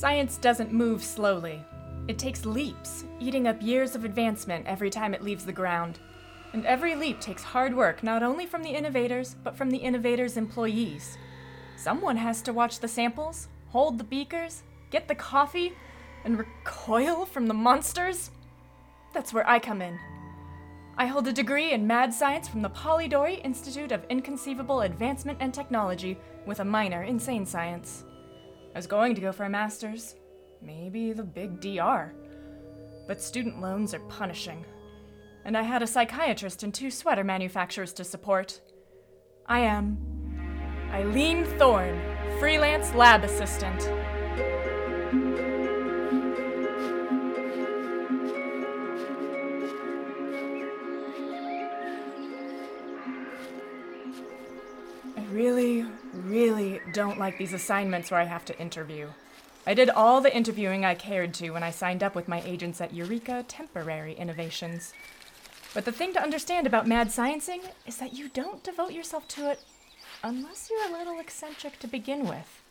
Science doesn't move slowly. It takes leaps, eating up years of advancement every time it leaves the ground. And every leap takes hard work not only from the innovators, but from the innovators' employees. Someone has to watch the samples, hold the beakers, get the coffee, and recoil from the monsters. That's where I come in. I hold a degree in mad science from the Polidori Institute of Inconceivable Advancement and Technology with a minor in sane science. I was going to go for a master's, maybe the big DR. But student loans are punishing. And I had a psychiatrist and two sweater manufacturers to support. I am Eileen Thorne, freelance lab assistant. Really, really don't like these assignments where I have to interview. I did all the interviewing I cared to when I signed up with my agents at Eureka Temporary Innovations. But the thing to understand about mad sciencing is that you don't devote yourself to it unless you're a little eccentric to begin with.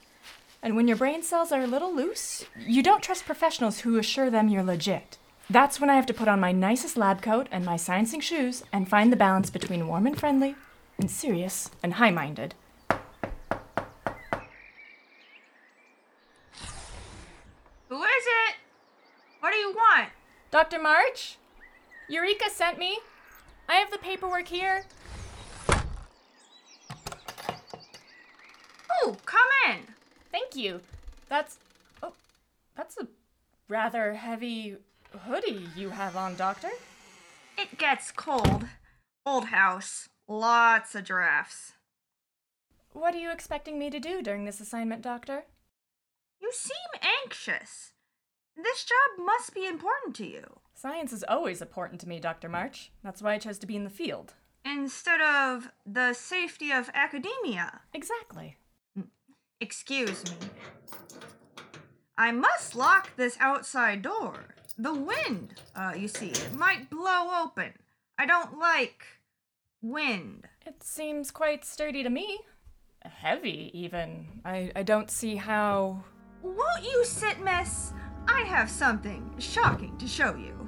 And when your brain cells are a little loose, you don't trust professionals who assure them you're legit. That's when I have to put on my nicest lab coat and my sciencing shoes and find the balance between warm and friendly and serious and high minded. Who is it? What do you want? Dr. March? Eureka sent me. I have the paperwork here. Oh, come in. Thank you. That's. Oh, that's a rather heavy hoodie you have on, Doctor. It gets cold. Old house. Lots of drafts. What are you expecting me to do during this assignment, Doctor? You seem anxious. This job must be important to you. Science is always important to me, Dr. March. That's why I chose to be in the field. Instead of the safety of academia. Exactly. Excuse me. I must lock this outside door. The wind, uh, you see, it might blow open. I don't like wind. It seems quite sturdy to me. Heavy, even. I, I don't see how. Won't you sit, miss? I have something shocking to show you.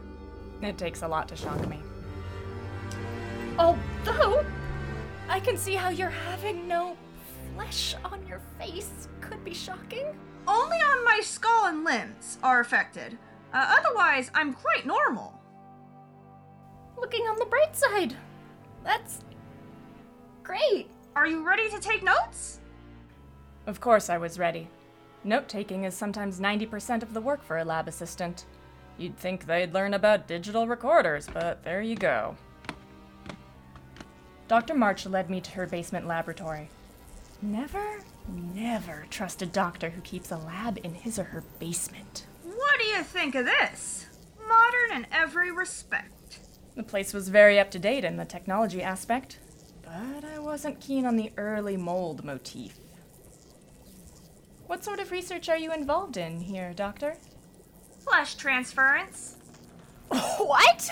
It takes a lot to shock me. Although, I can see how you're having no flesh on your face could be shocking. Only on my skull and limbs are affected. Uh, otherwise, I'm quite normal. Looking on the bright side. That's great. Are you ready to take notes? Of course, I was ready. Note taking is sometimes 90% of the work for a lab assistant. You'd think they'd learn about digital recorders, but there you go. Dr. March led me to her basement laboratory. Never, never trust a doctor who keeps a lab in his or her basement. What do you think of this? Modern in every respect. The place was very up to date in the technology aspect, but I wasn't keen on the early mold motif. What sort of research are you involved in here, Doctor? Flesh transference. What?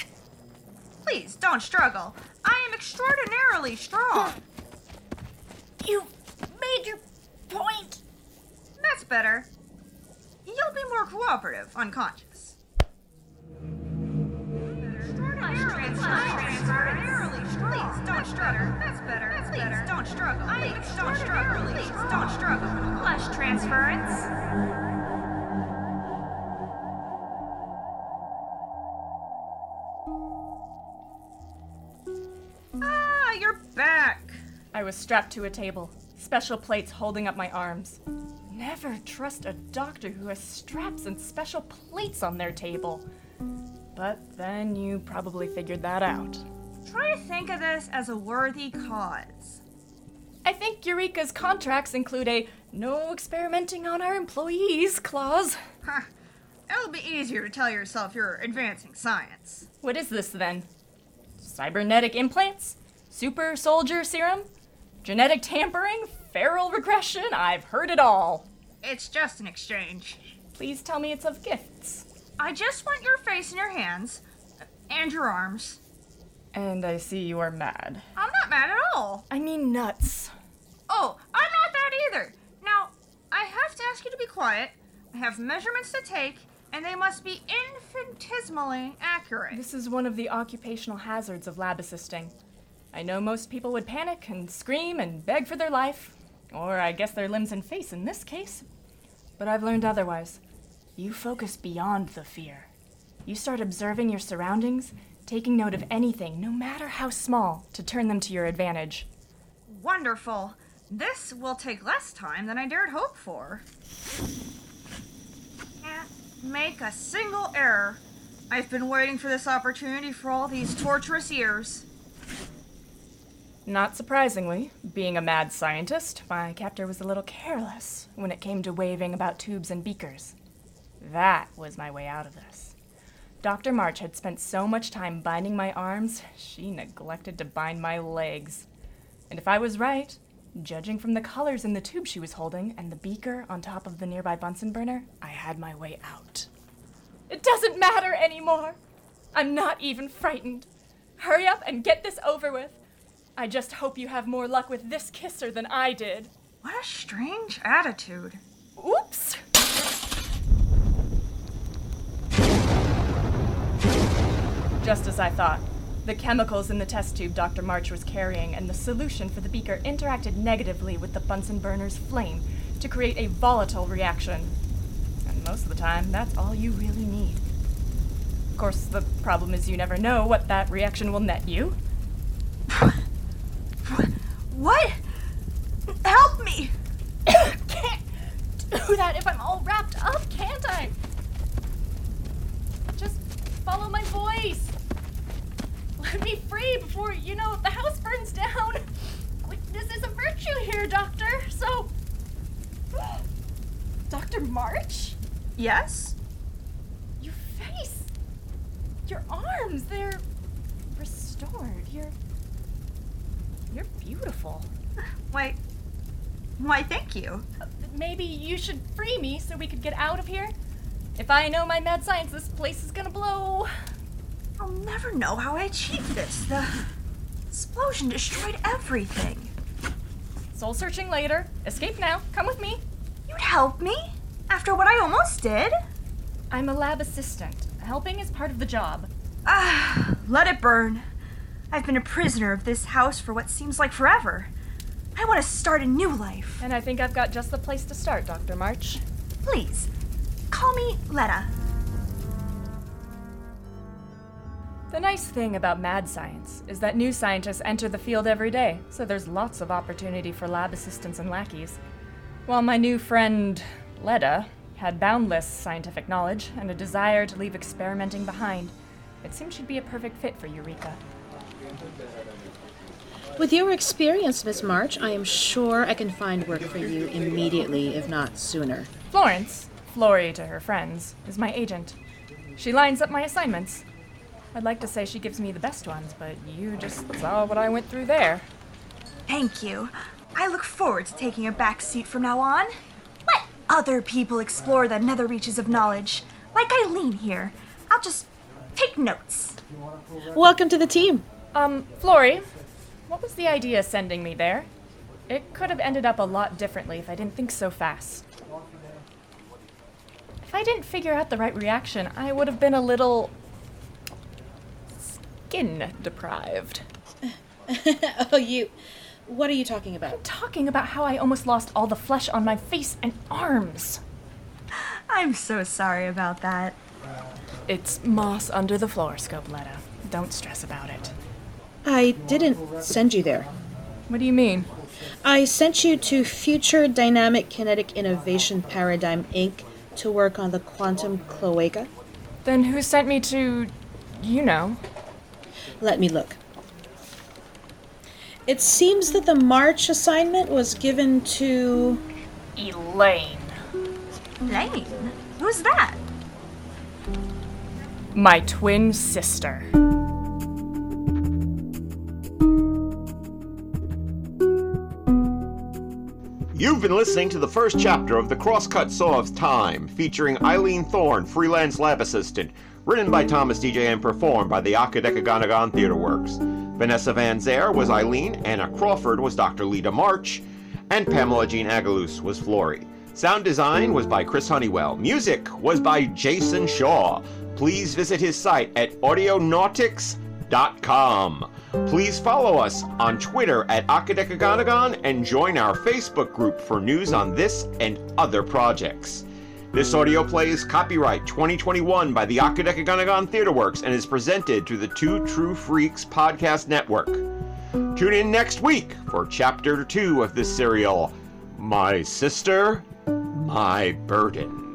Please don't struggle. I am extraordinarily strong. You made your point. That's better. You'll be more cooperative, unconscious. Please don't struggle. That's better. That's better. Don't struggle. Please don't struggle. Please don't struggle. Flesh transference. Ah, you're back. I was strapped to a table, special plates holding up my arms. Never trust a doctor who has straps and special plates on their table. But then you probably figured that out. Try to think of this as a worthy cause. I think Eureka's contracts include a no experimenting on our employees clause. Huh. It'll be easier to tell yourself you're advancing science. What is this then? Cybernetic implants? Super soldier serum? Genetic tampering? Feral regression? I've heard it all. It's just an exchange. Please tell me it's of gifts. I just want your face and your hands, and your arms. And I see you are mad. I'm not mad at all. I mean nuts. Oh, I'm not that either. Now, I have to ask you to be quiet. I have measurements to take, and they must be infinitesimally accurate. This is one of the occupational hazards of lab assisting. I know most people would panic and scream and beg for their life, or I guess their limbs and face in this case. But I've learned otherwise. You focus beyond the fear. You start observing your surroundings, taking note of anything, no matter how small, to turn them to your advantage. Wonderful. This will take less time than I dared hope for. Can't make a single error. I've been waiting for this opportunity for all these torturous years. Not surprisingly, being a mad scientist, my captor was a little careless when it came to waving about tubes and beakers. That was my way out of this. Dr. March had spent so much time binding my arms, she neglected to bind my legs. And if I was right, judging from the colors in the tube she was holding and the beaker on top of the nearby Bunsen burner, I had my way out. It doesn't matter anymore! I'm not even frightened. Hurry up and get this over with. I just hope you have more luck with this kisser than I did. What a strange attitude. Oops! Just as I thought. The chemicals in the test tube Dr. March was carrying and the solution for the beaker interacted negatively with the Bunsen burner's flame to create a volatile reaction. And most of the time, that's all you really need. Of course, the problem is you never know what that reaction will net you. What? Help me! can't do that if I'm all wrapped up, can't I? Just follow my voice. Let me free before, you know, the house burns down. Quickness is a virtue here, Doctor. So. Dr. March? Yes? Your face. Your arms, they're restored. You're. You're beautiful. Why. Why, thank you. Maybe you should free me so we could get out of here? If I know my mad science, this place is gonna blow. I'll never know how I achieved this. The explosion destroyed everything. Soul searching later. Escape now. Come with me. You'd help me? After what I almost did? I'm a lab assistant. Helping is part of the job. Ah, let it burn. I've been a prisoner of this house for what seems like forever. I want to start a new life. And I think I've got just the place to start, Dr. March. Please, call me Letta. The nice thing about mad science is that new scientists enter the field every day, so there's lots of opportunity for lab assistants and lackeys. While my new friend, Leda, had boundless scientific knowledge and a desire to leave experimenting behind, it seemed she'd be a perfect fit for Eureka. With your experience, Miss March, I am sure I can find work for you immediately, if not sooner. Florence, Flory to her friends, is my agent. She lines up my assignments. I'd like to say she gives me the best ones, but you just saw what I went through there. Thank you. I look forward to taking a back seat from now on. Let other people explore the nether reaches of knowledge. Like Eileen here. I'll just take notes. Welcome to the team. Um, Flory, what was the idea sending me there? It could have ended up a lot differently if I didn't think so fast. If I didn't figure out the right reaction, I would have been a little. Skin deprived. oh, you. What are you talking about? Talking about how I almost lost all the flesh on my face and arms. I'm so sorry about that. It's moss under the fluoroscope, Letta. Don't stress about it. I didn't send you there. What do you mean? I sent you to Future Dynamic Kinetic Innovation Paradigm Inc. to work on the quantum cloaca. Then who sent me to. you know? Let me look. It seems that the March assignment was given to. Elaine. Lane? Who's that? My twin sister. You've been listening to the first chapter of The Crosscut Saw of Time, featuring Eileen Thorne, freelance lab assistant, written by Thomas DJ and performed by the Akadekaganagon Theater Works. Vanessa Van Zer was Eileen, Anna Crawford was Dr. Lita March, and Pamela Jean Agalus was Flory. Sound design was by Chris Honeywell. Music was by Jason Shaw. Please visit his site at audionautix.com. Please follow us on Twitter at Akadekaganagon and join our Facebook group for news on this and other projects. This audio play is copyright 2021 by the Akadekaganagon Theater Works and is presented through the Two True Freaks podcast network. Tune in next week for chapter 2 of this serial, My Sister, My Burden.